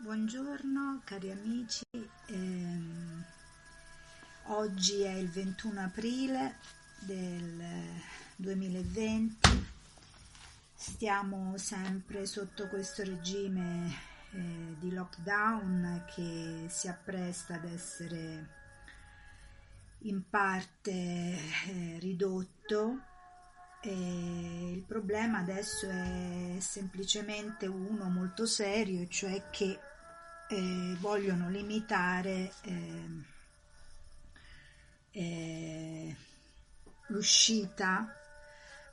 Buongiorno cari amici, ehm, oggi è il 21 aprile del 2020, stiamo sempre sotto questo regime eh, di lockdown che si appresta ad essere in parte eh, ridotto. E il problema adesso è semplicemente uno molto serio, cioè che eh, vogliono limitare eh, eh, l'uscita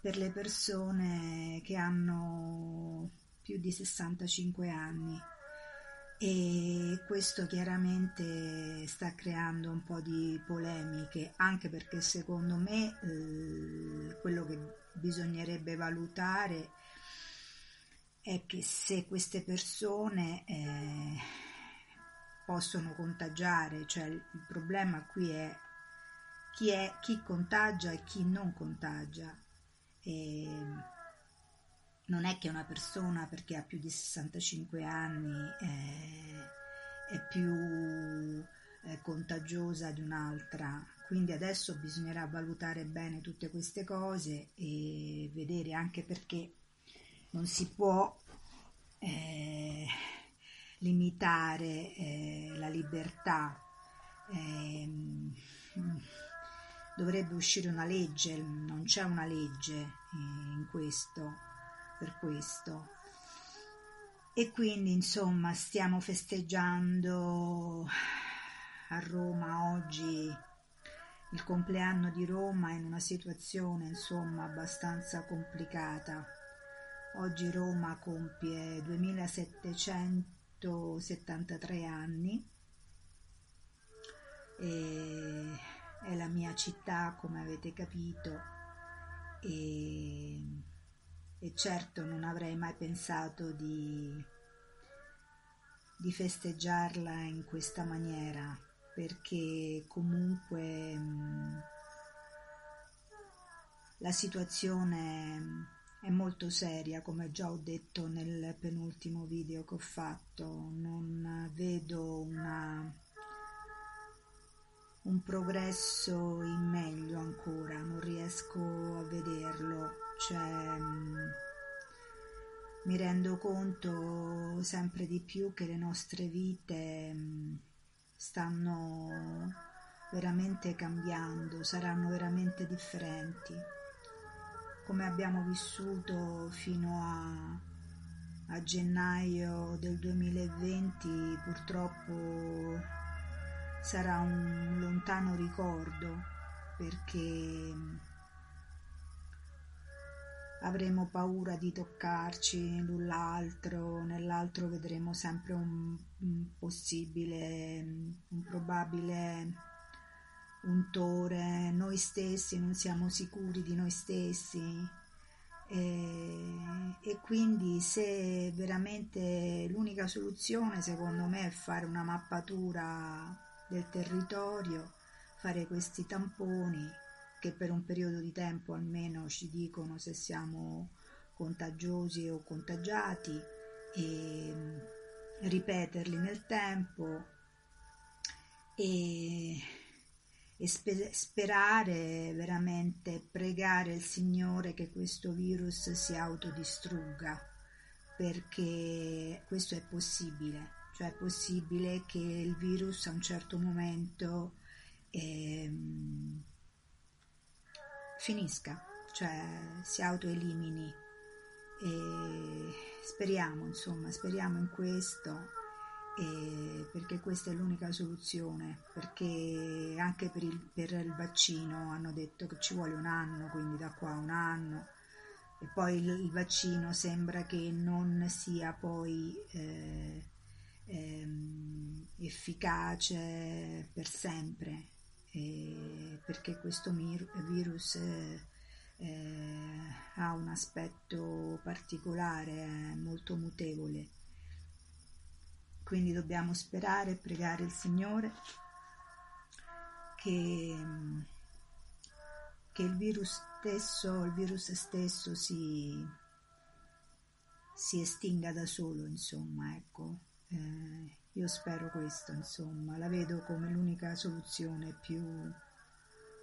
per le persone che hanno più di 65 anni. E questo chiaramente sta creando un po' di polemiche anche perché secondo me eh, quello che bisognerebbe valutare è che se queste persone eh, possono contagiare, cioè il problema qui è chi, è, chi contagia e chi non contagia. E non è che una persona perché ha più di 65 anni è, è più è contagiosa di un'altra. Quindi adesso bisognerà valutare bene tutte queste cose e vedere anche perché non si può eh, limitare eh, la libertà. Eh, dovrebbe uscire una legge, non c'è una legge in questo, per questo. E quindi insomma stiamo festeggiando a Roma oggi il compleanno di Roma in una situazione insomma abbastanza complicata. Oggi Roma compie 2773 anni. E è la mia città come avete capito e, e certo non avrei mai pensato di, di festeggiarla in questa maniera perché comunque mh, la situazione è molto seria, come già ho detto nel penultimo video che ho fatto, non vedo una, un progresso in meglio ancora, non riesco a vederlo, cioè mh, mi rendo conto sempre di più che le nostre vite mh, stanno veramente cambiando, saranno veramente differenti. Come abbiamo vissuto fino a, a gennaio del 2020 purtroppo sarà un lontano ricordo perché avremo paura di toccarci l'un l'altro, nell'altro vedremo sempre un, un possibile, un probabile untore, noi stessi non siamo sicuri di noi stessi. E, e quindi se veramente l'unica soluzione secondo me è fare una mappatura del territorio, fare questi tamponi che per un periodo di tempo almeno ci dicono se siamo contagiosi o contagiati e ripeterli nel tempo. E, e spe- sperare veramente, pregare il Signore che questo virus si autodistrugga perché questo è possibile, cioè è possibile che il virus a un certo momento ehm, finisca, cioè si autoelimini. E speriamo, insomma, speriamo in questo perché questa è l'unica soluzione, perché anche per il, per il, vaccino hanno detto che ci vuole un anno, quindi da qua un anno e poi il, il vaccino sembra che non sia poi eh, ehm, efficace per sempre, eh, perché questo virus eh, ha un aspetto particolare, molto mutevole. Quindi dobbiamo sperare e pregare il Signore che, che il virus stesso, il virus stesso si, si estinga da solo, insomma, ecco. Eh, Io spero questo, insomma, la vedo come l'unica soluzione più,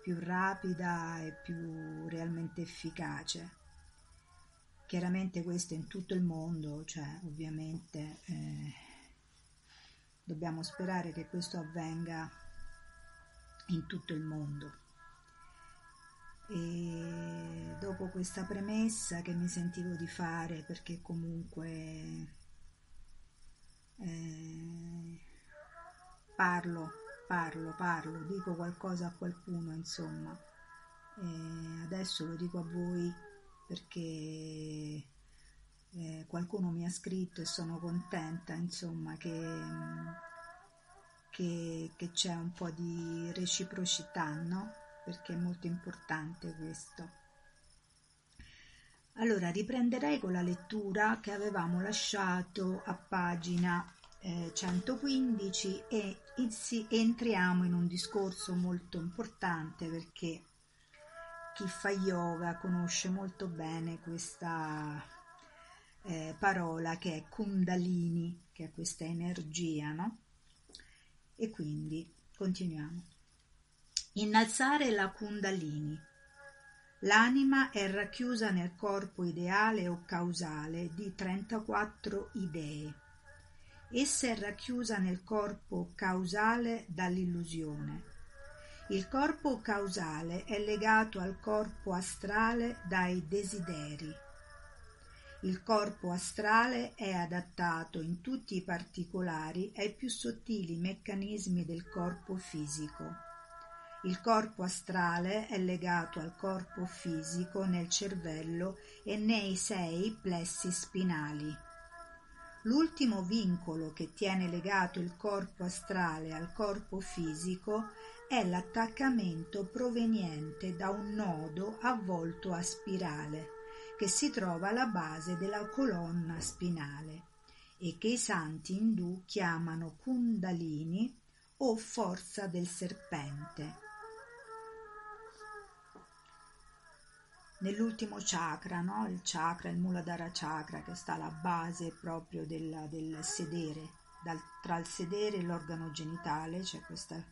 più rapida e più realmente efficace. Chiaramente questo in tutto il mondo, cioè ovviamente eh, dobbiamo sperare che questo avvenga in tutto il mondo. E dopo questa premessa che mi sentivo di fare, perché comunque eh, parlo, parlo, parlo, dico qualcosa a qualcuno, insomma. E adesso lo dico a voi perché eh, qualcuno mi ha scritto e sono contenta, insomma, che, che, che c'è un po' di reciprocità, no? Perché è molto importante questo. Allora riprenderei con la lettura che avevamo lasciato a pagina eh, 115 e entriamo in un discorso molto importante perché chi fa yoga conosce molto bene questa eh, parola che è kundalini, che è questa energia, no? E quindi continuiamo. Innalzare la kundalini L'anima è racchiusa nel corpo ideale o causale di 34 idee. Essa è racchiusa nel corpo causale dall'illusione. Il corpo causale è legato al corpo astrale dai desideri. Il corpo astrale è adattato in tutti i particolari ai più sottili meccanismi del corpo fisico. Il corpo astrale è legato al corpo fisico nel cervello e nei sei plessi spinali. L'ultimo vincolo che tiene legato il corpo astrale al corpo fisico è l'attaccamento proveniente da un nodo avvolto a spirale che si trova alla base della colonna spinale e che i santi indù chiamano kundalini o forza del serpente. nell'ultimo chakra, no? il chakra, il Muladhara chakra che sta alla base proprio del, del sedere, Dal, tra il sedere e l'organo genitale c'è questa,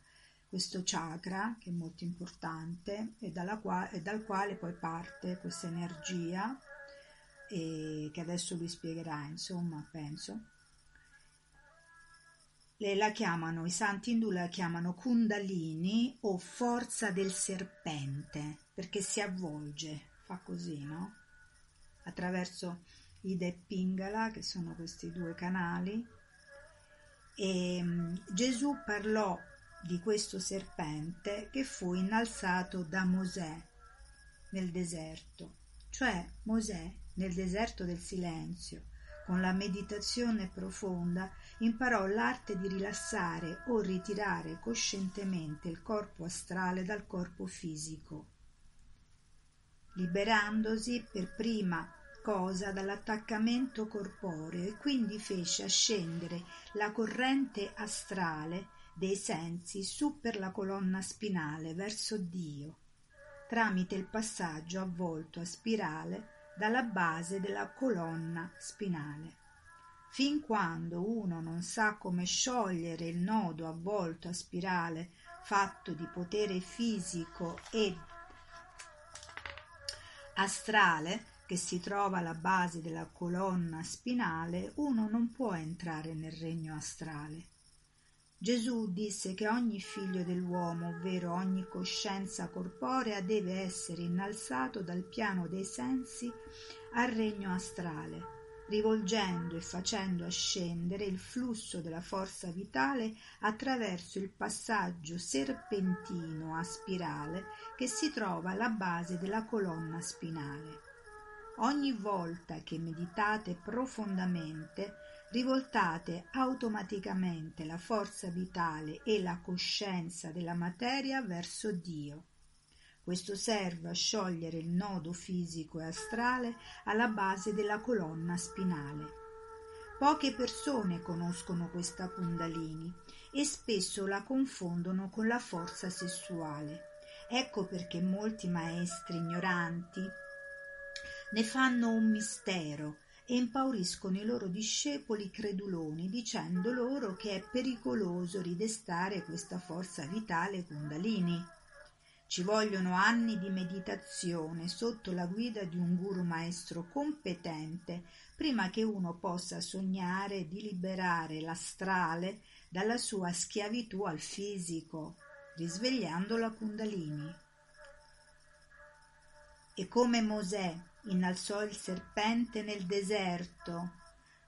questo chakra che è molto importante e, qua, e dal quale poi parte questa energia che adesso lui spiegherà, insomma, penso. Le la chiamano, i santi indù la chiamano Kundalini o forza del serpente perché si avvolge fa così, no? Attraverso Ida e Pingala, che sono questi due canali, e mm, Gesù parlò di questo serpente che fu innalzato da Mosè nel deserto, cioè Mosè nel deserto del silenzio, con la meditazione profonda, imparò l'arte di rilassare o ritirare coscientemente il corpo astrale dal corpo fisico liberandosi per prima cosa dall'attaccamento corporeo e quindi fece ascendere la corrente astrale dei sensi su per la colonna spinale verso Dio, tramite il passaggio avvolto a spirale dalla base della colonna spinale. Fin quando uno non sa come sciogliere il nodo avvolto a spirale fatto di potere fisico e astrale che si trova alla base della colonna spinale, uno non può entrare nel regno astrale. Gesù disse che ogni figlio dell'uomo, ovvero ogni coscienza corporea, deve essere innalzato dal piano dei sensi al regno astrale rivolgendo e facendo ascendere il flusso della forza vitale attraverso il passaggio serpentino a spirale che si trova alla base della colonna spinale. Ogni volta che meditate profondamente, rivoltate automaticamente la forza vitale e la coscienza della materia verso Dio questo serve a sciogliere il nodo fisico e astrale alla base della colonna spinale. Poche persone conoscono questa Kundalini e spesso la confondono con la forza sessuale. Ecco perché molti maestri ignoranti ne fanno un mistero e impauriscono i loro discepoli creduloni dicendo loro che è pericoloso ridestare questa forza vitale Kundalini. Ci vogliono anni di meditazione sotto la guida di un guru maestro competente prima che uno possa sognare di liberare l'astrale dalla sua schiavitù al fisico, risvegliando la Kundalini. E come Mosè innalzò il serpente nel deserto,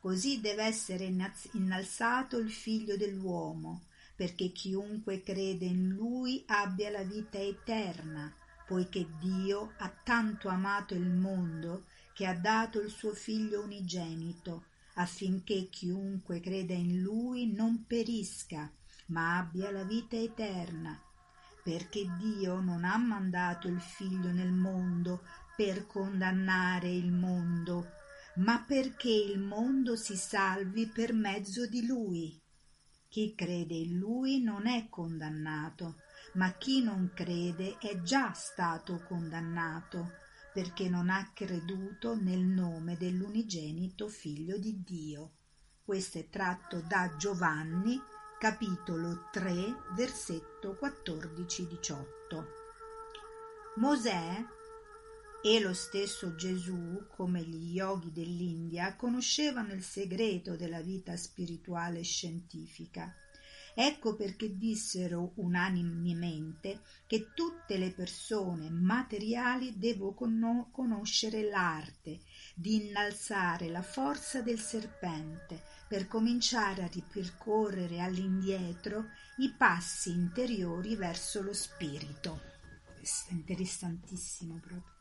così deve essere innalzato il figlio dell'uomo, perché chiunque crede in lui abbia la vita eterna, poiché Dio ha tanto amato il mondo che ha dato il suo figlio unigenito, affinché chiunque creda in lui non perisca, ma abbia la vita eterna. Perché Dio non ha mandato il figlio nel mondo per condannare il mondo, ma perché il mondo si salvi per mezzo di lui. Chi crede in lui non è condannato, ma chi non crede è già stato condannato, perché non ha creduto nel nome dell'unigenito figlio di Dio. Questo è tratto da Giovanni, capitolo 3, versetto 14-18. Mosè e lo stesso Gesù, come gli yogi dell'India, conoscevano il segreto della vita spirituale e scientifica. Ecco perché dissero unanimemente che tutte le persone materiali devono conoscere l'arte di innalzare la forza del serpente per cominciare a ripercorrere all'indietro i passi interiori verso lo spirito. Interessantissimo proprio.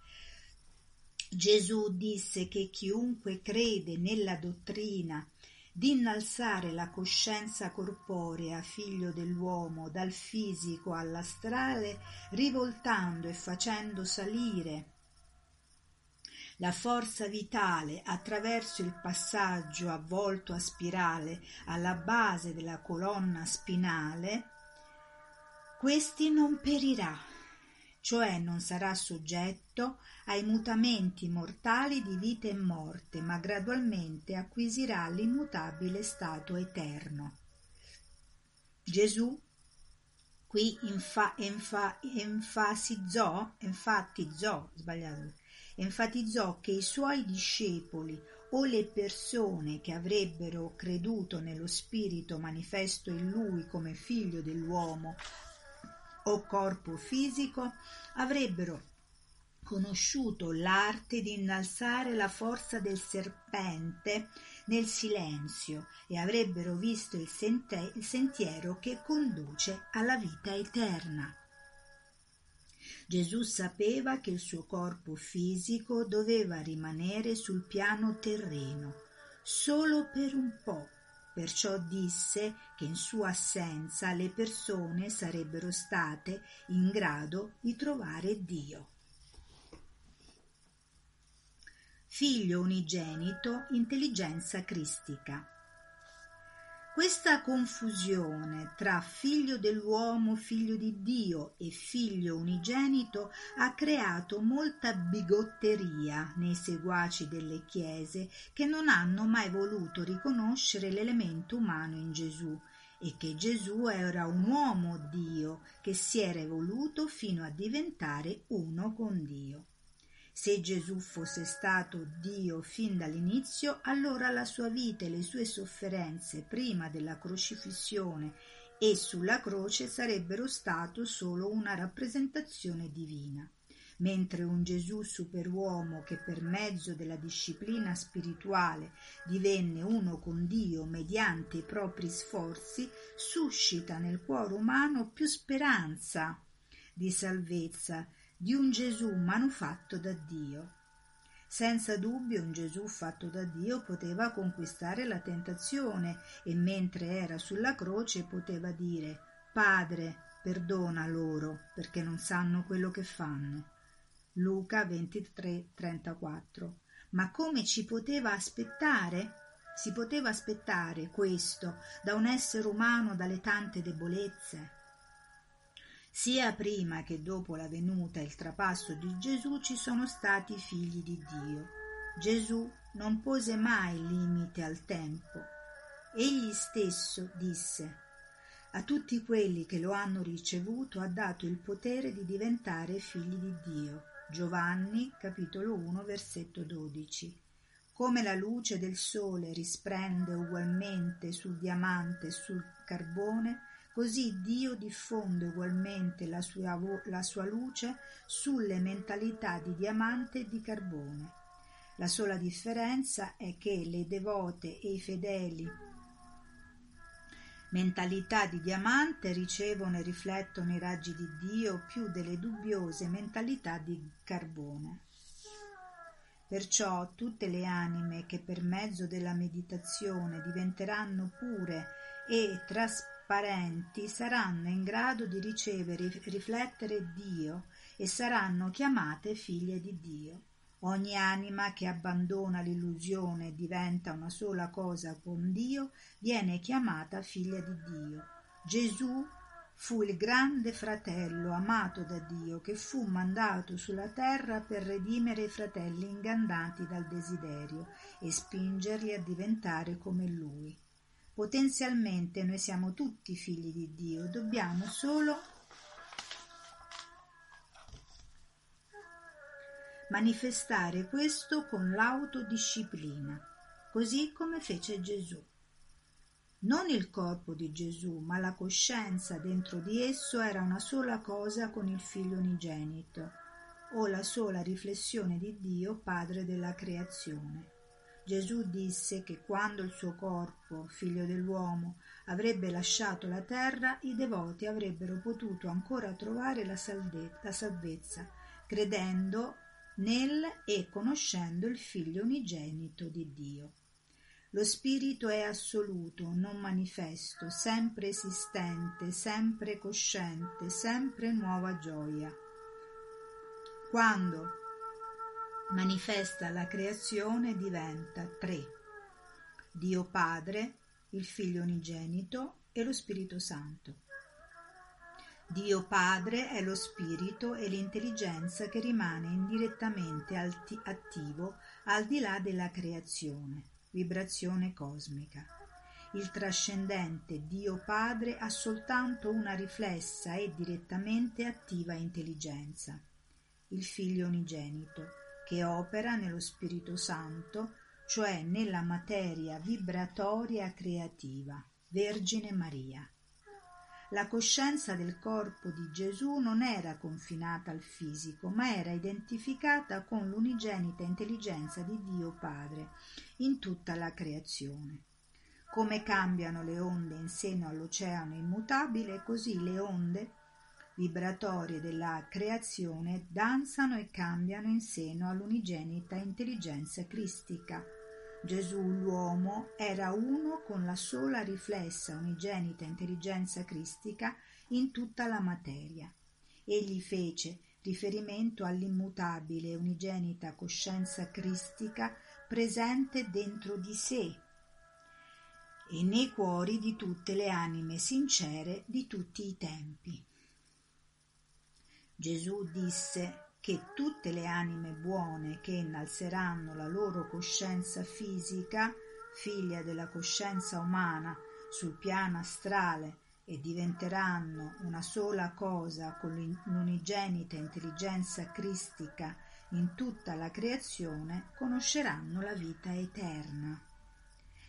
Gesù disse che chiunque crede nella dottrina di innalzare la coscienza corporea figlio dell'uomo dal fisico all'astrale, rivoltando e facendo salire la forza vitale attraverso il passaggio avvolto a spirale alla base della colonna spinale, questi non perirà, cioè non sarà soggetto ai mutamenti mortali di vita e morte, ma gradualmente acquisirà l'immutabile stato eterno. Gesù qui infa, enfa, enfasizzò, enfatizzò, sbagliato, enfatizzò che i suoi discepoli o le persone che avrebbero creduto nello spirito manifesto in lui come figlio dell'uomo o corpo fisico avrebbero conosciuto l'arte di innalzare la forza del serpente nel silenzio e avrebbero visto il, sente- il sentiero che conduce alla vita eterna. Gesù sapeva che il suo corpo fisico doveva rimanere sul piano terreno solo per un po', perciò disse che in sua assenza le persone sarebbero state in grado di trovare Dio. figlio unigenito, intelligenza cristica. Questa confusione tra figlio dell'uomo, figlio di Dio e figlio unigenito ha creato molta bigotteria nei seguaci delle chiese che non hanno mai voluto riconoscere l'elemento umano in Gesù e che Gesù era un uomo Dio che si era evoluto fino a diventare uno con Dio. Se Gesù fosse stato Dio fin dall'inizio, allora la sua vita e le sue sofferenze prima della crocifissione e sulla croce sarebbero stato solo una rappresentazione divina. Mentre un Gesù superuomo che per mezzo della disciplina spirituale divenne uno con Dio mediante i propri sforzi, suscita nel cuore umano più speranza di salvezza di un Gesù manufatto da Dio. Senza dubbio un Gesù fatto da Dio poteva conquistare la tentazione e mentre era sulla croce poteva dire Padre, perdona loro perché non sanno quello che fanno. Luca 23:34. Ma come ci poteva aspettare? Si poteva aspettare questo da un essere umano dalle tante debolezze? Sia prima che dopo la venuta e il trapasso di Gesù ci sono stati figli di Dio. Gesù non pose mai limite al tempo. Egli stesso disse a tutti quelli che lo hanno ricevuto ha dato il potere di diventare figli di Dio. Giovanni capitolo 1 versetto 12. Come la luce del sole risplende ugualmente sul diamante e sul carbone, così Dio diffonde ugualmente la sua, la sua luce sulle mentalità di diamante e di carbone. La sola differenza è che le devote e i fedeli mentalità di diamante ricevono e riflettono i raggi di Dio più delle dubbiose mentalità di carbone. Perciò tutte le anime che per mezzo della meditazione diventeranno pure e trasparenti saranno in grado di ricevere e riflettere Dio e saranno chiamate figlie di Dio. Ogni anima che abbandona l'illusione e diventa una sola cosa con Dio viene chiamata figlia di Dio. Gesù fu il grande fratello amato da Dio che fu mandato sulla terra per redimere i fratelli ingannati dal desiderio e spingerli a diventare come lui. Potenzialmente noi siamo tutti figli di Dio, dobbiamo solo manifestare questo con l'autodisciplina, così come fece Gesù non il corpo di Gesù, ma la coscienza dentro di esso era una sola cosa con il figlio unigenito, o la sola riflessione di Dio, padre della creazione. Gesù disse che quando il suo corpo, figlio dell'uomo, avrebbe lasciato la terra, i devoti avrebbero potuto ancora trovare la, salde- la salvezza, credendo nel e conoscendo il figlio unigenito di Dio. Lo spirito è assoluto, non manifesto, sempre esistente, sempre cosciente, sempre nuova gioia. Quando manifesta la creazione diventa tre. Dio Padre, il Figlio unigenito e lo Spirito Santo. Dio Padre è lo spirito e l'intelligenza che rimane indirettamente attivo al di là della creazione vibrazione cosmica. Il trascendente Dio Padre ha soltanto una riflessa e direttamente attiva intelligenza, il Figlio unigenito, che opera nello Spirito Santo, cioè nella materia vibratoria creativa, Vergine Maria. La coscienza del corpo di Gesù non era confinata al fisico, ma era identificata con l'unigenita intelligenza di Dio Padre in tutta la creazione. Come cambiano le onde in seno all'oceano immutabile, così le onde vibratorie della creazione danzano e cambiano in seno all'unigenita intelligenza cristica Gesù l'uomo era uno con la sola riflessa unigenita intelligenza cristica in tutta la materia. Egli fece riferimento all'immutabile unigenita coscienza cristica presente dentro di sé e nei cuori di tutte le anime sincere di tutti i tempi. Gesù disse che tutte le anime buone che innalzeranno la loro coscienza fisica, figlia della coscienza umana, sul piano astrale e diventeranno una sola cosa con l'unigenita intelligenza cristica in tutta la creazione, conosceranno la vita eterna.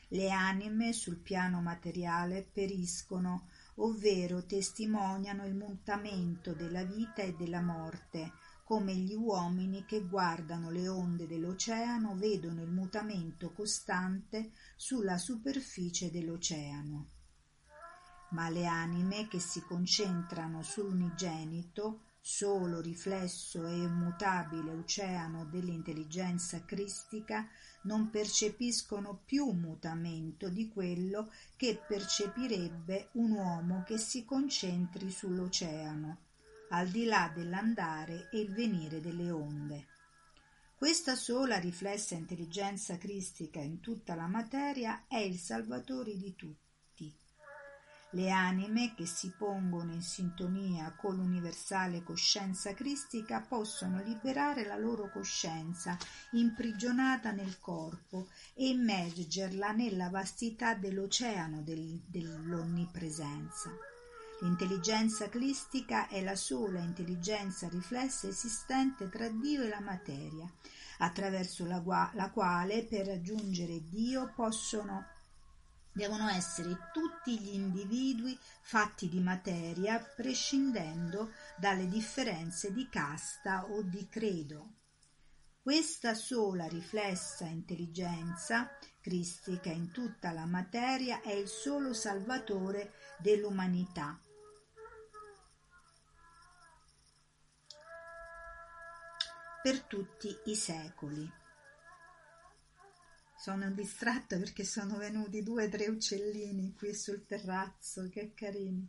Le anime sul piano materiale periscono, ovvero testimoniano il mutamento della vita e della morte, come gli uomini che guardano le onde dell'oceano vedono il mutamento costante sulla superficie dell'oceano. Ma le anime che si concentrano sull'unigenito, solo riflesso e immutabile oceano dell'intelligenza cristica, non percepiscono più mutamento di quello che percepirebbe un uomo che si concentri sull'oceano al di là dell'andare e il venire delle onde. Questa sola riflessa intelligenza cristica in tutta la materia è il Salvatore di tutti. Le anime che si pongono in sintonia con l'universale coscienza cristica possono liberare la loro coscienza imprigionata nel corpo e immergerla nella vastità dell'oceano del, dell'onnipresenza. L'intelligenza cristica è la sola intelligenza riflessa esistente tra Dio e la materia, attraverso la, la quale per raggiungere Dio possono devono essere tutti gli individui fatti di materia, prescindendo dalle differenze di casta o di credo. Questa sola riflessa intelligenza cristica in tutta la materia è il solo salvatore dell'umanità. Per tutti i secoli. Sono distratta perché sono venuti due o tre uccellini qui sul terrazzo, che carini.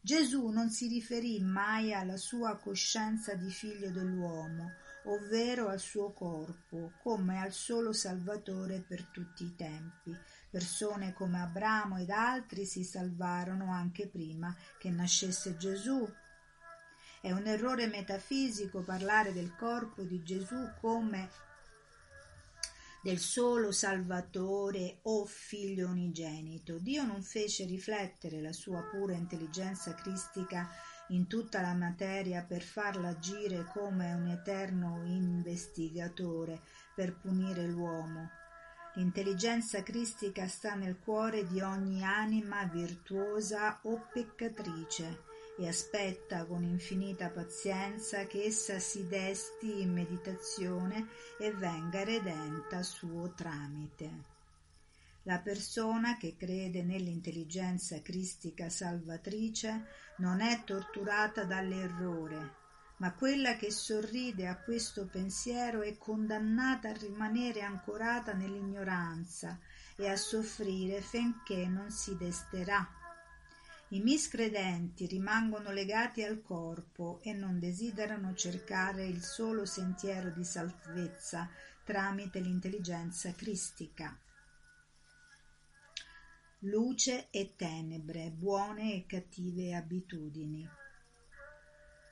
Gesù non si riferì mai alla sua coscienza di figlio dell'uomo, ovvero al suo corpo, come al solo Salvatore per tutti i tempi. Persone come Abramo ed altri si salvarono anche prima che nascesse Gesù. È un errore metafisico parlare del corpo di Gesù come del solo Salvatore o Figlio unigenito. Dio non fece riflettere la sua pura intelligenza cristica in tutta la materia per farla agire come un eterno investigatore per punire l'uomo. L'intelligenza cristica sta nel cuore di ogni anima virtuosa o peccatrice e aspetta con infinita pazienza che essa si desti in meditazione e venga redenta suo tramite. La persona che crede nell'intelligenza cristica salvatrice non è torturata dall'errore, ma quella che sorride a questo pensiero è condannata a rimanere ancorata nell'ignoranza e a soffrire finché non si desterà i miscredenti rimangono legati al corpo e non desiderano cercare il solo sentiero di salvezza tramite l'intelligenza cristica. Luce e tenebre, buone e cattive abitudini.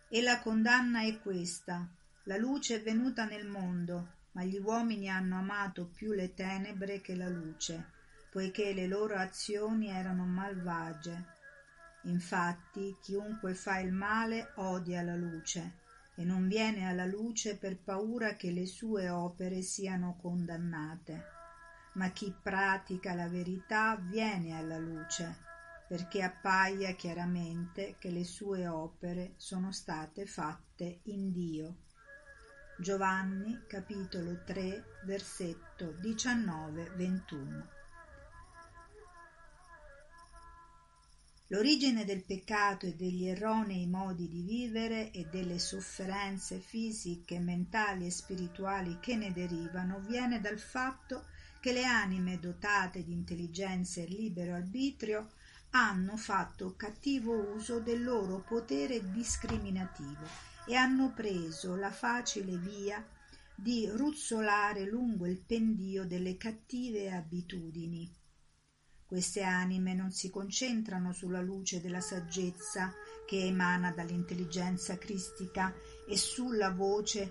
E la condanna è questa. La luce è venuta nel mondo, ma gli uomini hanno amato più le tenebre che la luce, poiché le loro azioni erano malvagie Infatti chiunque fa il male odia la luce e non viene alla luce per paura che le sue opere siano condannate. Ma chi pratica la verità viene alla luce perché appaia chiaramente che le sue opere sono state fatte in Dio. Giovanni capitolo 3 versetto 19-21 L'origine del peccato e degli erronei modi di vivere e delle sofferenze fisiche, mentali e spirituali che ne derivano viene dal fatto che le anime dotate di intelligenza e libero arbitrio hanno fatto cattivo uso del loro potere discriminativo e hanno preso la facile via di ruzzolare lungo il pendio delle cattive abitudini queste anime non si concentrano sulla luce della saggezza che emana dall'intelligenza cristica e sulla voce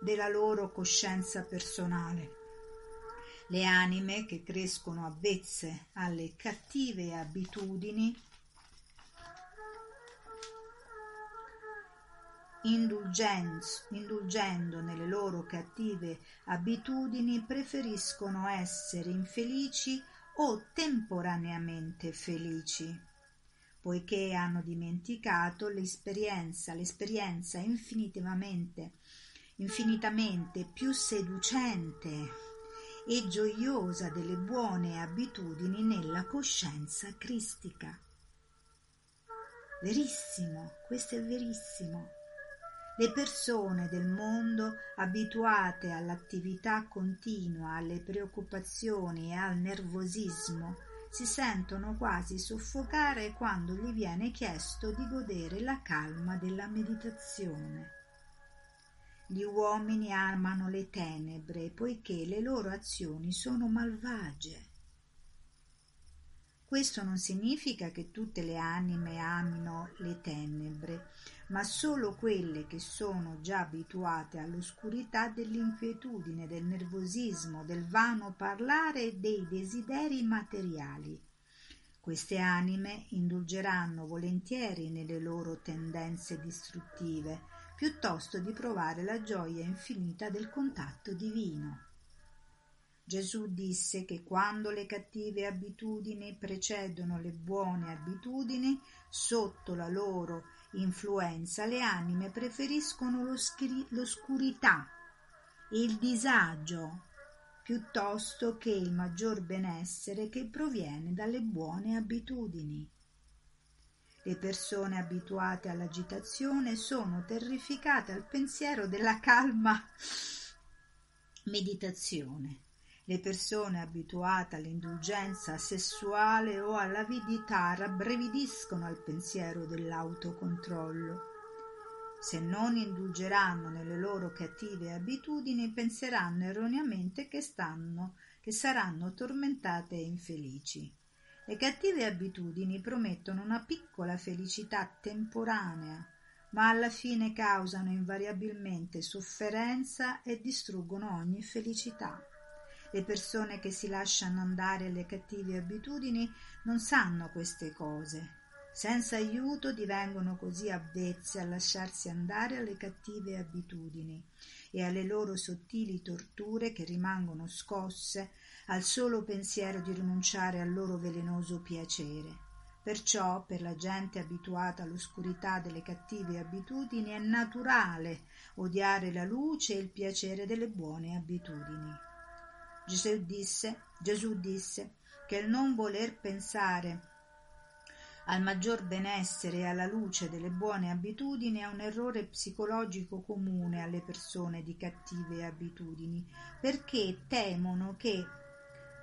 della loro coscienza personale. Le anime che crescono avvezze alle cattive abitudini indulgendo nelle loro cattive abitudini preferiscono essere infelici o temporaneamente felici, poiché hanno dimenticato l'esperienza, l'esperienza infinitivamente, infinitamente più seducente e gioiosa delle buone abitudini nella coscienza cristica. Verissimo, questo è verissimo. Le persone del mondo, abituate all'attività continua, alle preoccupazioni e al nervosismo, si sentono quasi soffocare quando gli viene chiesto di godere la calma della meditazione. Gli uomini amano le tenebre poiché le loro azioni sono malvagie. Questo non significa che tutte le anime amino le tenebre, ma solo quelle che sono già abituate all'oscurità dell'inquietudine, del nervosismo, del vano parlare e dei desideri materiali. Queste anime indulgeranno volentieri nelle loro tendenze distruttive, piuttosto di provare la gioia infinita del contatto divino. Gesù disse che quando le cattive abitudini precedono le buone abitudini, sotto la loro influenza le anime preferiscono l'oscurità e il disagio piuttosto che il maggior benessere che proviene dalle buone abitudini. Le persone abituate all'agitazione sono terrificate al pensiero della calma meditazione le persone abituate all'indulgenza sessuale o all'avidità rabbrividiscono al pensiero dell'autocontrollo. Se non indulgeranno nelle loro cattive abitudini, penseranno erroneamente che, stanno, che saranno tormentate e infelici. Le cattive abitudini promettono una piccola felicità temporanea, ma alla fine causano invariabilmente sofferenza e distruggono ogni felicità. Le persone che si lasciano andare alle cattive abitudini non sanno queste cose. Senza aiuto divengono così avvezze a lasciarsi andare alle cattive abitudini e alle loro sottili torture che rimangono scosse al solo pensiero di rinunciare al loro velenoso piacere. Perciò per la gente abituata all'oscurità delle cattive abitudini è naturale odiare la luce e il piacere delle buone abitudini. Gesù disse, Gesù disse che il non voler pensare al maggior benessere e alla luce delle buone abitudini è un errore psicologico comune alle persone di cattive abitudini, perché temono che,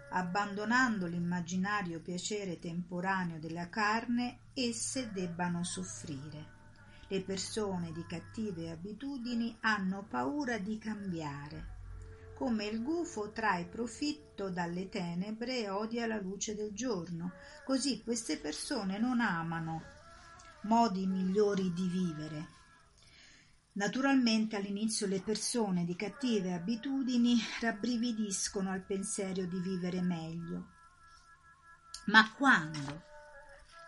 abbandonando l'immaginario piacere temporaneo della carne, esse debbano soffrire. Le persone di cattive abitudini hanno paura di cambiare come il gufo trae profitto dalle tenebre e odia la luce del giorno. Così queste persone non amano modi migliori di vivere. Naturalmente all'inizio le persone di cattive abitudini rabbrividiscono al pensiero di vivere meglio, ma quando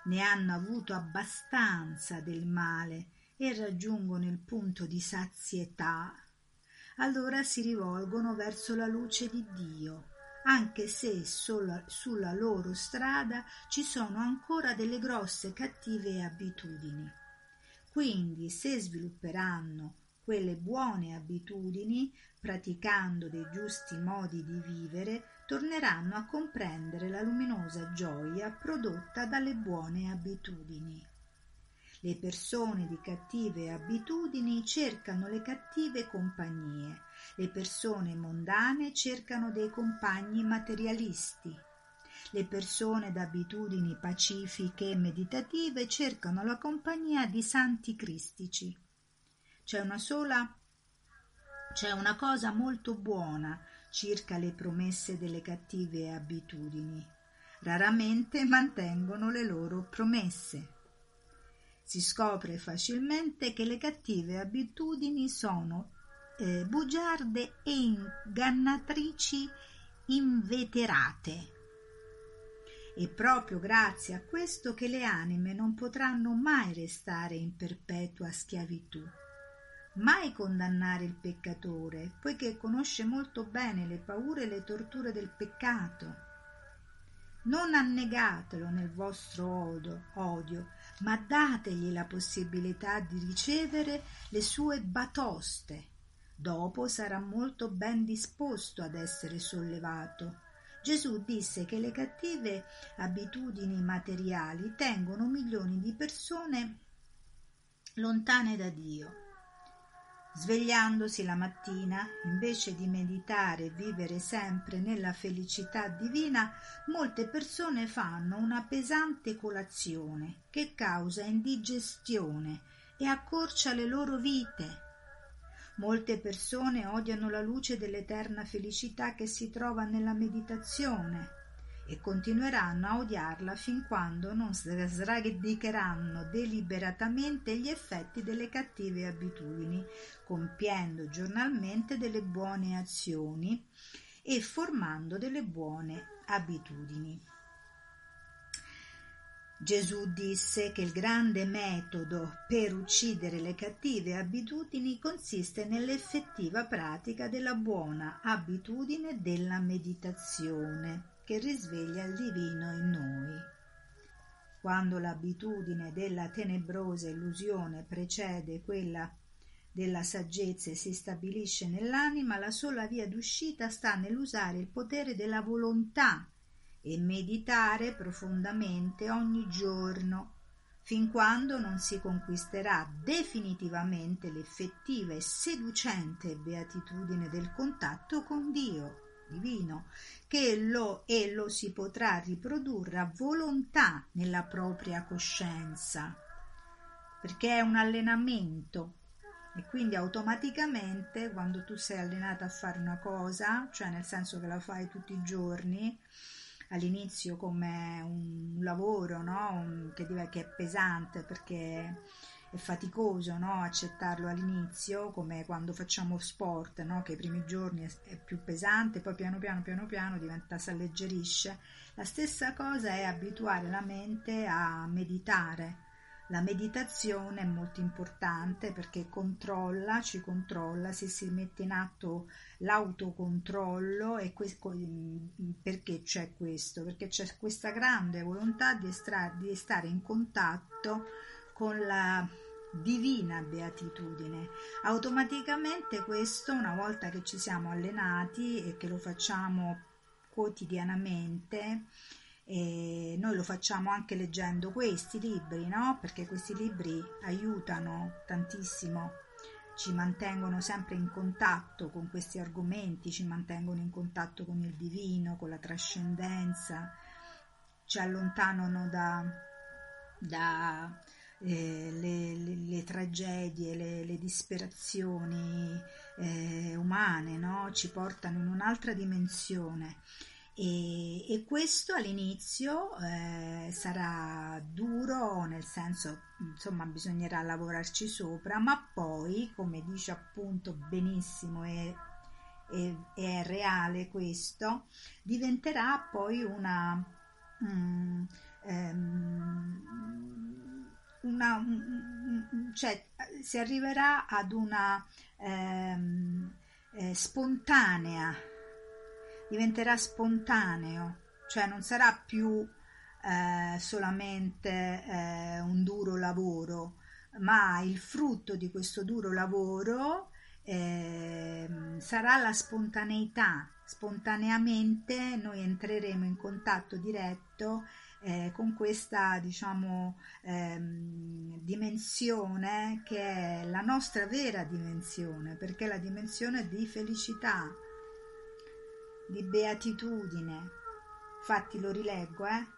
ne hanno avuto abbastanza del male e raggiungono il punto di sazietà, allora si rivolgono verso la luce di Dio, anche se sulla, loro strada ci sono ancora delle grosse cattive abitudini. Quindi se svilupperanno quelle buone abitudini, praticando dei giusti modi di vivere, torneranno a comprendere la luminosa gioia prodotta dalle buone abitudini. Le persone di cattive abitudini cercano le cattive compagnie, le persone mondane cercano dei compagni materialisti. Le persone d'abitudini pacifiche e meditative cercano la compagnia di santi cristici. C'è una sola c'è una cosa molto buona circa le promesse delle cattive abitudini. Raramente mantengono le loro promesse. Si scopre facilmente che le cattive abitudini sono eh, bugiarde e ingannatrici inveterate. È proprio grazie a questo che le anime non potranno mai restare in perpetua schiavitù, mai condannare il peccatore, poiché conosce molto bene le paure e le torture del peccato non annegatelo nel vostro odio, odio, ma dategli la possibilità di ricevere le sue batoste. Dopo sarà molto ben disposto ad essere sollevato. Gesù disse che le cattive abitudini materiali tengono milioni di persone lontane da Dio Svegliandosi la mattina, invece di meditare e vivere sempre nella felicità divina, molte persone fanno una pesante colazione che causa indigestione e accorcia le loro vite. Molte persone odiano la luce dell'eterna felicità che si trova nella meditazione e continueranno a odiarla fin quando non sradicheranno deliberatamente gli effetti delle cattive abitudini, compiendo giornalmente delle buone azioni e formando delle buone abitudini. Gesù disse che il grande metodo per uccidere le cattive abitudini consiste nell'effettiva pratica della buona abitudine della meditazione che risveglia il divino in noi. Quando l'abitudine della tenebrosa illusione precede quella della saggezza e si stabilisce nell'anima, la sola via d'uscita sta nell'usare il potere della volontà e meditare profondamente ogni giorno fin quando non si conquisterà definitivamente l'effettiva e seducente beatitudine del contatto con Dio divino, che lo, e lo si potrà riprodurre a volontà nella propria coscienza, perché è un allenamento e quindi automaticamente quando tu sei allenata a fare una cosa, cioè nel senso che la fai tutti i giorni, all'inizio come un lavoro no? un, che, che, è pesante perché è faticoso no? accettarlo all'inizio come quando facciamo sport no? che i primi giorni è, più pesante poi piano piano piano piano diventa si alleggerisce la stessa cosa è abituare la mente a meditare la meditazione è molto importante perché controlla, ci controlla, se si mette in atto l'autocontrollo e questo, perché c'è questo? Perché c'è questa grande volontà di, estra, di stare in contatto con la divina beatitudine. Automaticamente questo, una volta che ci siamo allenati e che lo facciamo quotidianamente, e noi lo facciamo anche leggendo questi libri, no? Perché questi libri aiutano tantissimo, ci mantengono sempre in contatto con questi argomenti, ci mantengono in contatto con il divino, con la trascendenza, ci allontanano da, da eh, le, le, le, tragedie, le, le disperazioni eh, umane, no? Ci portano in un'altra dimensione e, e questo all'inizio eh, sarà duro, nel senso, insomma, bisognerà lavorarci sopra, ma poi, come dice appunto benissimo e, è reale questo, diventerà poi una... Mm, ehm, una, cioè si arriverà ad una ehm, eh, spontanea diventerà spontaneo, cioè non sarà più eh, solamente eh, un duro lavoro, ma il frutto di questo duro lavoro eh, sarà la spontaneità. Spontaneamente noi entreremo in contatto diretto eh, con questa diciamo ehm, dimensione che è la nostra vera dimensione perché è la dimensione di felicità di beatitudine. Infatti lo rileggo, eh?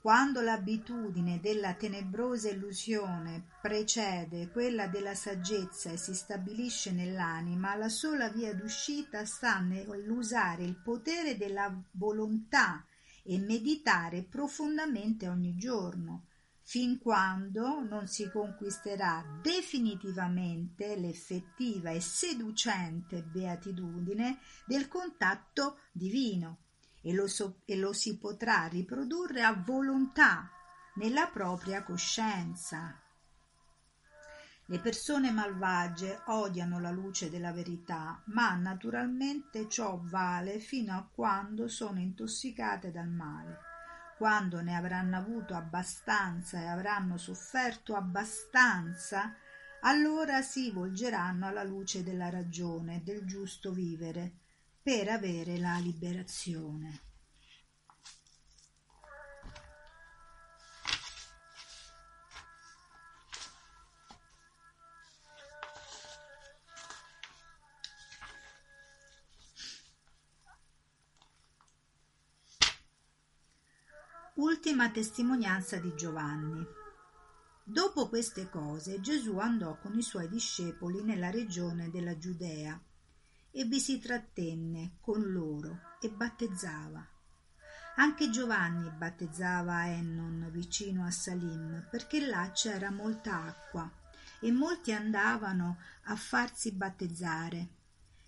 Quando l'abitudine della tenebrosa illusione precede quella della saggezza e si stabilisce nell'anima, la sola via d'uscita sta nell'usare il potere della volontà e meditare profondamente ogni giorno fin quando non si conquisterà definitivamente l'effettiva e seducente beatitudine del contatto divino e lo, so, e lo si potrà riprodurre a volontà nella propria coscienza. Le persone malvagie odiano la luce della verità, ma naturalmente ciò vale fino a quando sono intossicate dal male quando ne avranno avuto abbastanza e avranno sofferto abbastanza, allora si volgeranno alla luce della ragione, del giusto vivere, per avere la liberazione. Ultima testimonianza di Giovanni. Dopo queste cose Gesù andò con i suoi discepoli nella regione della Giudea e vi si trattenne con loro e battezzava. Anche Giovanni battezzava a Ennon vicino a Salim perché là c'era molta acqua e molti andavano a farsi battezzare.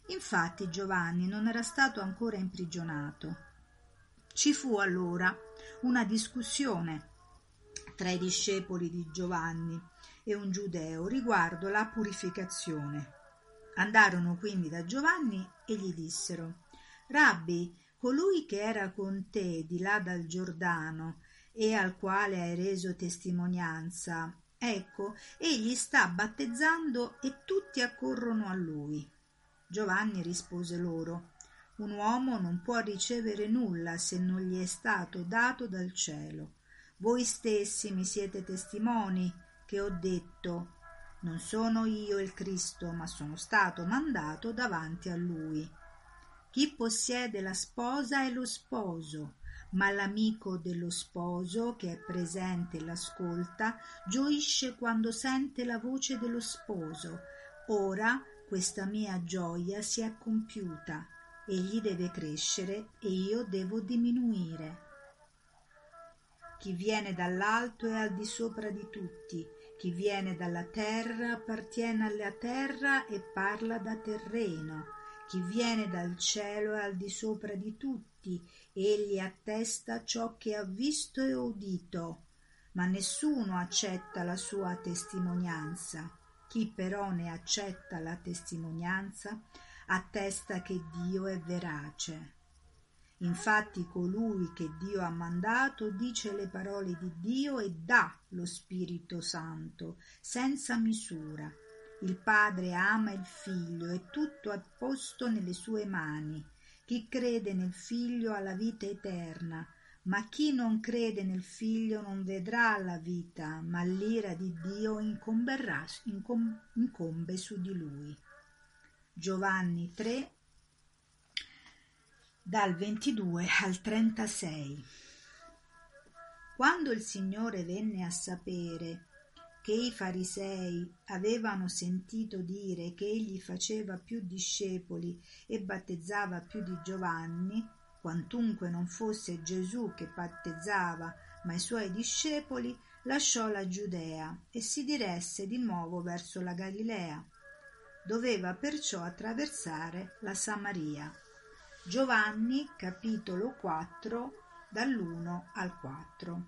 Infatti Giovanni non era stato ancora imprigionato. Ci fu allora una discussione tra i discepoli di Giovanni e un giudeo riguardo la purificazione. Andarono quindi da Giovanni e gli dissero Rabbi, colui che era con te di là dal Giordano e al quale hai reso testimonianza, ecco, egli sta battezzando e tutti accorrono a lui. Giovanni rispose loro un uomo non può ricevere nulla se non gli è stato dato dal cielo. Voi stessi mi siete testimoni che ho detto non sono io il Cristo, ma sono stato mandato davanti a lui. Chi possiede la sposa è lo sposo, ma l'amico dello sposo che è presente e l'ascolta gioisce quando sente la voce dello sposo. Ora questa mia gioia si è compiuta. Egli deve crescere e io devo diminuire. Chi viene dall'alto è al di sopra di tutti, chi viene dalla terra appartiene alla terra e parla da terreno chi viene dal cielo è al di sopra di tutti, egli attesta ciò che ha visto e udito, ma nessuno accetta la sua testimonianza. Chi però ne accetta la testimonianza attesta che Dio è verace. Infatti colui che Dio ha mandato dice le parole di Dio e dà lo Spirito Santo senza misura il padre ama il figlio e tutto è posto nelle sue mani. Chi crede nel figlio ha la vita eterna, ma chi non crede nel figlio non vedrà la vita, ma l'ira di Dio incombe su di lui. Giovanni 3 dal 22 al 36 Quando il Signore venne a sapere che i farisei avevano sentito dire che egli faceva più discepoli e battezzava più di Giovanni, quantunque non fosse Gesù che battezzava, ma i suoi discepoli, lasciò la Giudea e si diresse di nuovo verso la Galilea. Doveva perciò attraversare la Samaria. Giovanni capitolo 4 dall'1 al 4.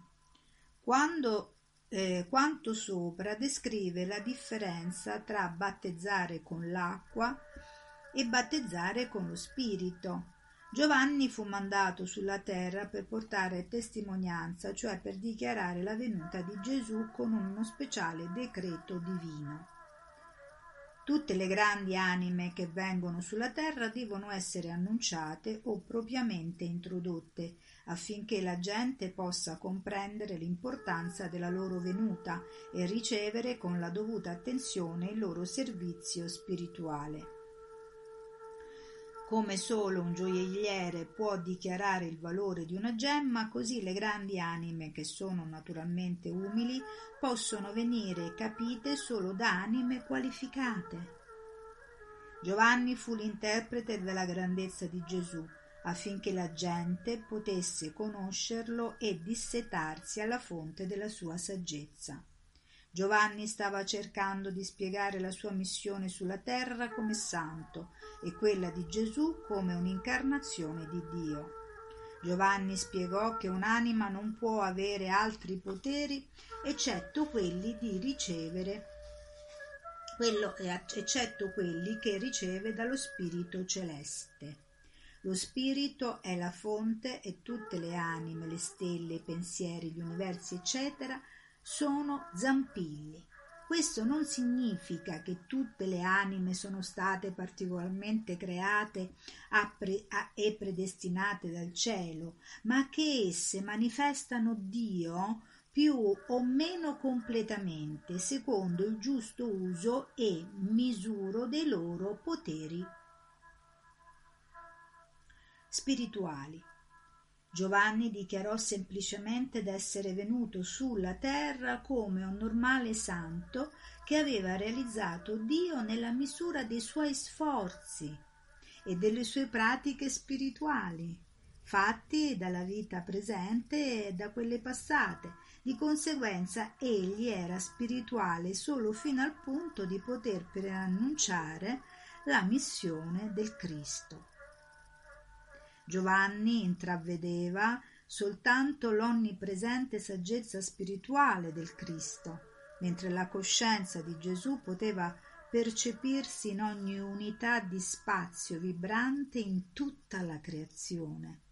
Quando eh, quanto sopra descrive la differenza tra battezzare con l'acqua e battezzare con lo Spirito. Giovanni fu mandato sulla terra per portare testimonianza, cioè per dichiarare la venuta di Gesù con uno speciale decreto divino. Tutte le grandi anime che vengono sulla terra devono essere annunciate o propriamente introdotte affinché la gente possa comprendere l'importanza della loro venuta e ricevere con la dovuta attenzione il loro servizio spirituale. Come solo un gioielliere può dichiarare il valore di una gemma, così le grandi anime, che sono naturalmente umili, possono venire capite solo da anime qualificate. Giovanni fu l'interprete della grandezza di Gesù, affinché la gente potesse conoscerlo e dissetarsi alla fonte della sua saggezza. Giovanni stava cercando di spiegare la sua missione sulla terra come santo e quella di Gesù come un'incarnazione di Dio. Giovanni spiegò che un'anima non può avere altri poteri eccetto quelli di ricevere quello, eccetto quelli che riceve dallo Spirito celeste. Lo spirito è la fonte e tutte le anime, le stelle, i pensieri, gli universi, eccetera, sono zampilli. Questo non significa che tutte le anime sono state particolarmente create e predestinate dal cielo, ma che esse manifestano Dio più o meno completamente secondo il giusto uso e misuro dei loro poteri spirituali. Giovanni dichiarò semplicemente d'essere venuto sulla terra come un normale santo che aveva realizzato Dio nella misura dei suoi sforzi e delle sue pratiche spirituali. fatti dalla vita presente e da quelle passate. Di conseguenza egli era spirituale solo fino al punto di poter preannunciare la missione del Cristo. Giovanni intravedeva soltanto l'onnipresente saggezza spirituale del Cristo, mentre la coscienza di Gesù poteva percepirsi in ogni unità di spazio vibrante in tutta la creazione.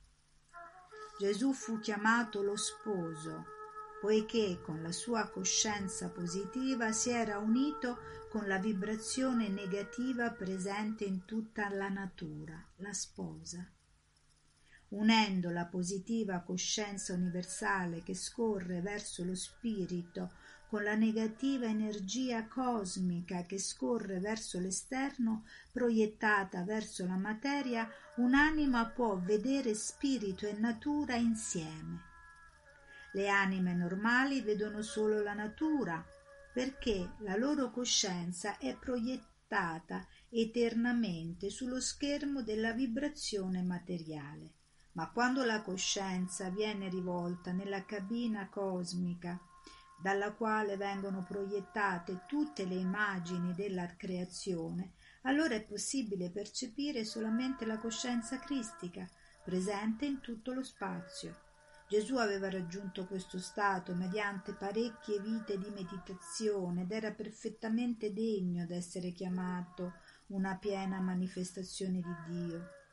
Gesù fu chiamato lo sposo, poiché con la sua coscienza positiva si era unito con la vibrazione negativa presente in tutta la natura, la sposa. Unendo la positiva coscienza universale che scorre verso lo spirito con la negativa energia cosmica che scorre verso l'esterno, proiettata verso la materia, un'anima può vedere spirito e natura insieme. Le anime normali vedono solo la natura, perché la loro coscienza è proiettata eternamente sullo schermo della vibrazione materiale. Ma quando la coscienza viene rivolta nella cabina cosmica dalla quale vengono proiettate tutte le immagini della creazione, allora è possibile percepire solamente la coscienza cristica, presente in tutto lo spazio. Gesù aveva raggiunto questo stato mediante parecchie vite di meditazione ed era perfettamente degno d'essere chiamato una piena manifestazione di Dio.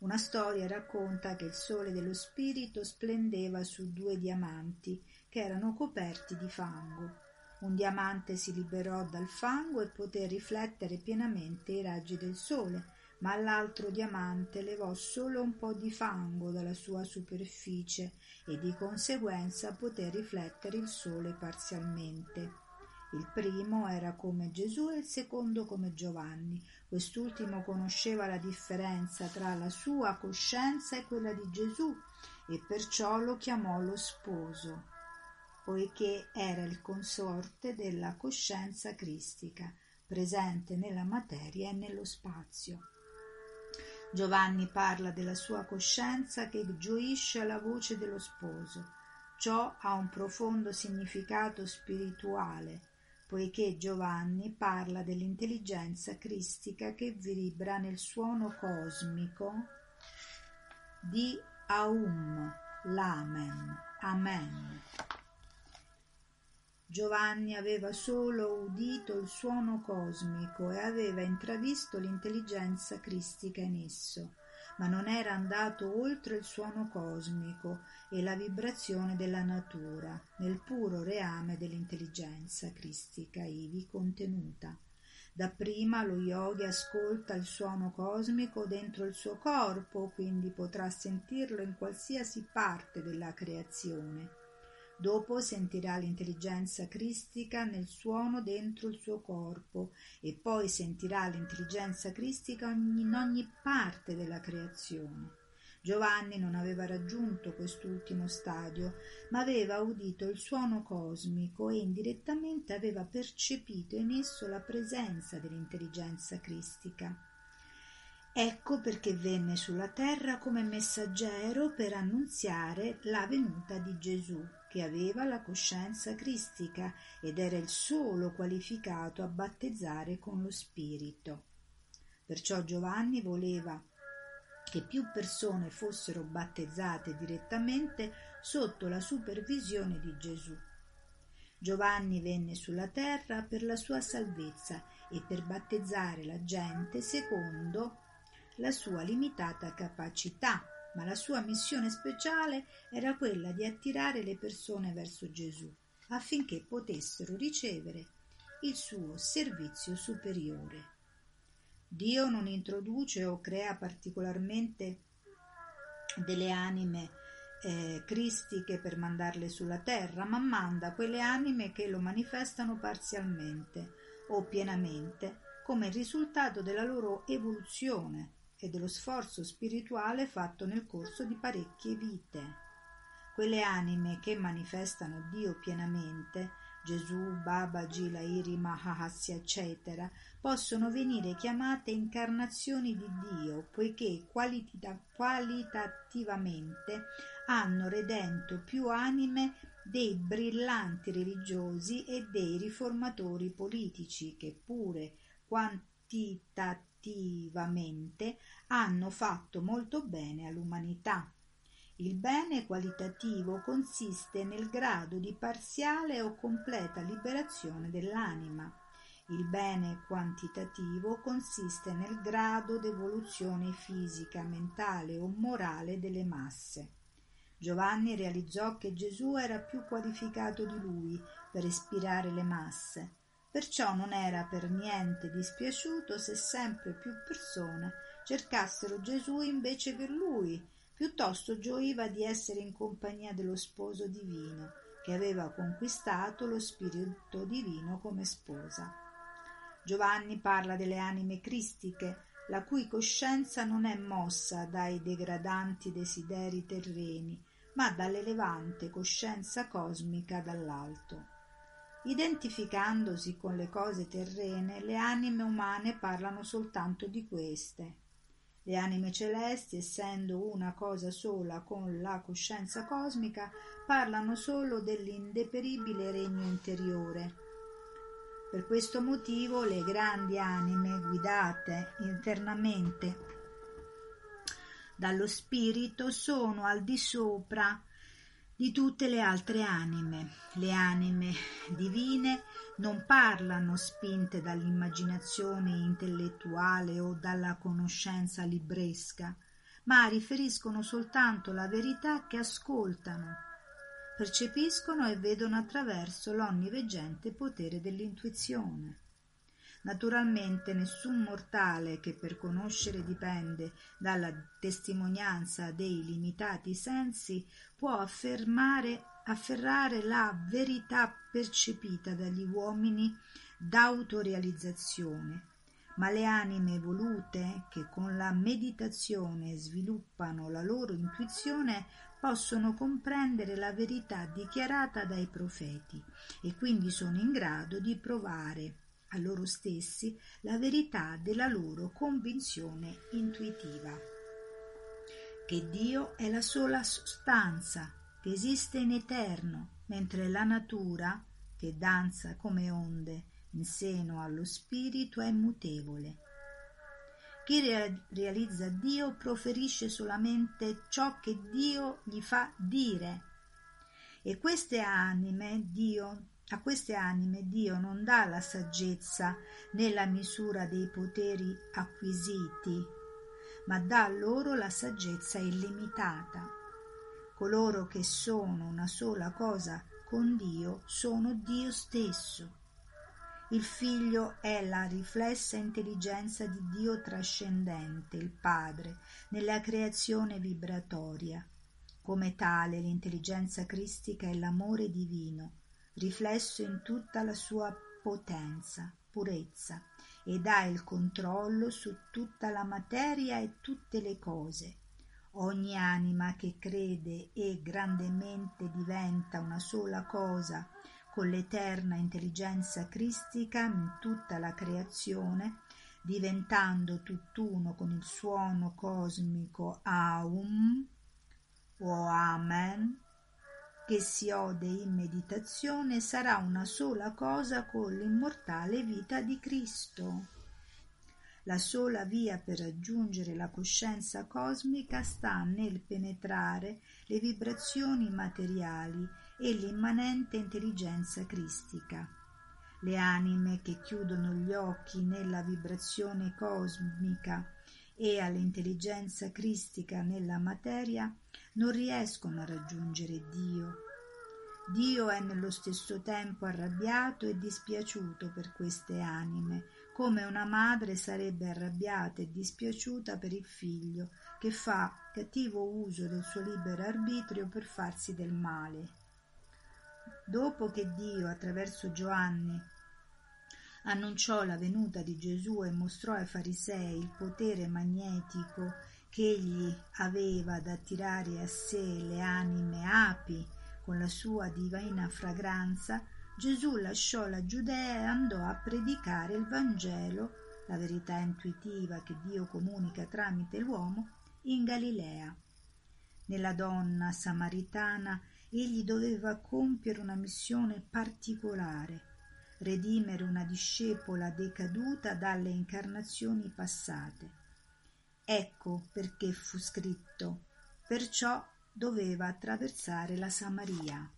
Una storia racconta che il sole dello spirito splendeva su due diamanti che erano coperti di fango. Un diamante si liberò dal fango e poté riflettere pienamente i raggi del sole, ma l'altro diamante levò solo un po' di fango dalla sua superficie e di conseguenza poté riflettere il sole parzialmente. Il primo era come Gesù e il secondo come Giovanni. Quest'ultimo conosceva la differenza tra la sua coscienza e quella di Gesù e perciò lo chiamò lo sposo poiché era il consorte della coscienza cristica, presente nella materia e nello spazio. Giovanni parla della sua coscienza che gioisce alla voce dello sposo. Ciò ha un profondo significato spirituale, poiché Giovanni parla dell'intelligenza cristica che vibra nel suono cosmico di Aum, l'Amen, Amen. Giovanni aveva solo udito il suono cosmico e aveva intravisto l'intelligenza cristica in esso, ma non era andato oltre il suono cosmico e la vibrazione della natura, nel puro reame dell'intelligenza cristica ivi contenuta. Dapprima lo yogi ascolta il suono cosmico dentro il suo corpo, quindi potrà sentirlo in qualsiasi parte della creazione. Dopo sentirà l'intelligenza cristica nel suono dentro il suo corpo e poi sentirà l'intelligenza cristica in ogni parte della creazione. Giovanni non aveva raggiunto quest'ultimo stadio, ma aveva udito il suono cosmico e indirettamente aveva percepito in esso la presenza dell'intelligenza cristica. Ecco perché venne sulla terra come messaggero per annunziare la venuta di Gesù che aveva la coscienza cristica ed era il solo qualificato a battezzare con lo Spirito. Perciò Giovanni voleva che più persone fossero battezzate direttamente sotto la supervisione di Gesù. Giovanni venne sulla terra per la sua salvezza e per battezzare la gente secondo la sua limitata capacità ma la sua missione speciale era quella di attirare le persone verso Gesù affinché potessero ricevere il suo servizio superiore. Dio non introduce o crea particolarmente delle anime eh, cristiche per mandarle sulla terra, ma manda quelle anime che lo manifestano parzialmente o pienamente come risultato della loro evoluzione e dello sforzo spirituale fatto nel corso di parecchie vite. Quelle anime che manifestano Dio pienamente Gesù, Baba, Gila, Iri, Mahahasya, eccetera, possono venire chiamate incarnazioni di Dio, poiché qualita- qualitativamente hanno redento più anime dei brillanti religiosi e dei riformatori politici che pure quantitativamente hanno fatto molto bene all'umanità. Il bene qualitativo consiste nel grado di parziale o completa liberazione dell'anima. Il bene quantitativo consiste nel grado d'evoluzione fisica, mentale o morale delle masse. Giovanni realizzò che Gesù era più qualificato di lui per ispirare le masse, perciò non era per niente dispiaciuto se sempre più persone cercassero Gesù invece che lui, piuttosto gioiva di essere in compagnia dello sposo divino, che aveva conquistato lo spirito divino come sposa. Giovanni parla delle anime cristiche, la cui coscienza non è mossa dai degradanti desideri terreni, ma dall'elevante coscienza cosmica dall'alto. Identificandosi con le cose terrene, le anime umane parlano soltanto di queste. Le anime celesti, essendo una cosa sola con la coscienza cosmica, parlano solo dell'indeperibile regno interiore. Per questo motivo le grandi anime guidate internamente dallo spirito sono al di sopra di tutte le altre anime. Le anime divine non parlano spinte dall'immaginazione intellettuale o dalla conoscenza libresca, ma riferiscono soltanto la verità che ascoltano, percepiscono e vedono attraverso l'onniveggente potere dell'intuizione. Naturalmente nessun mortale che per conoscere dipende dalla testimonianza dei limitati sensi può afferrare la verità percepita dagli uomini d'autorealizzazione, ma le anime evolute che con la meditazione sviluppano la loro intuizione possono comprendere la verità dichiarata dai profeti e quindi sono in grado di provare a loro stessi la verità della loro convinzione intuitiva. Che Dio è la sola sostanza che esiste in eterno, mentre la natura, che danza come onde in seno allo spirito, è mutevole. Chi realizza Dio proferisce solamente ciò che Dio gli fa dire. E queste anime Dio a queste anime Dio non dà la saggezza nella misura dei poteri acquisiti, ma dà loro la saggezza illimitata. Coloro che sono una sola cosa con Dio sono Dio stesso. Il figlio è la riflessa intelligenza di Dio trascendente, il Padre, nella creazione vibratoria. Come tale l'intelligenza cristica è l'amore divino, riflesso in tutta la sua potenza, purezza, ed ha il controllo su tutta la materia e tutte le cose. Ogni anima che crede e grandemente diventa una sola cosa con l'eterna intelligenza cristica in tutta la creazione, diventando tutt'uno con il suono cosmico Aum o Amen, che si ode in meditazione sarà una sola cosa con l'immortale vita di Cristo. La sola via per raggiungere la coscienza cosmica sta nel penetrare le vibrazioni materiali e l'immanente intelligenza cristica. Le anime che chiudono gli occhi nella vibrazione cosmica e all'intelligenza cristica nella materia non riescono a raggiungere Dio. Dio è nello stesso tempo arrabbiato e dispiaciuto per queste anime, come una madre sarebbe arrabbiata e dispiaciuta per il figlio che fa cattivo uso del suo libero arbitrio per farsi del male. Dopo che Dio, attraverso Giovanni, annunciò la venuta di Gesù e mostrò ai farisei il potere magnetico che egli aveva ad attirare a sé le anime api con la sua divina fragranza, Gesù lasciò la Giudea e andò a predicare il Vangelo, la verità intuitiva che Dio comunica tramite l'uomo, in Galilea. Nella donna samaritana egli doveva compiere una missione particolare, redimere una discepola decaduta dalle incarnazioni passate. Ecco perché fu scritto, perciò doveva attraversare la Samaria.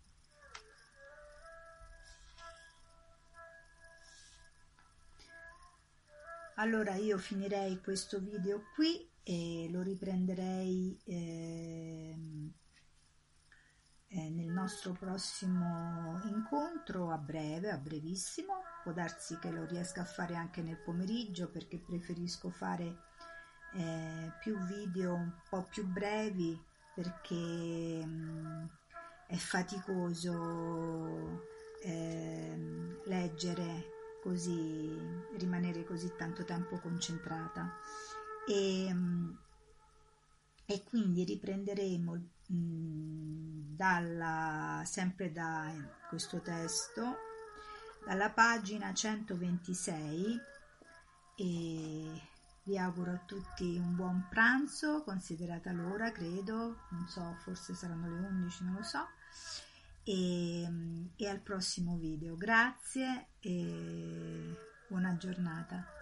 Allora io finirei questo video qui e lo riprenderei eh, eh, nel nostro prossimo incontro a breve, a brevissimo. Può darsi che lo riesca a fare anche nel pomeriggio perché preferisco fare eh, più video un po' più brevi perché mh, mm, è faticoso ehm, leggere così, rimanere così tanto tempo concentrata. E, e quindi riprenderemo mh, mm, dalla, sempre da questo testo, dalla pagina 126 e vi auguro a tutti un buon pranzo, considerata l'ora, credo, non so, forse saranno le 11, non lo so e, e al prossimo video. Grazie e buona giornata.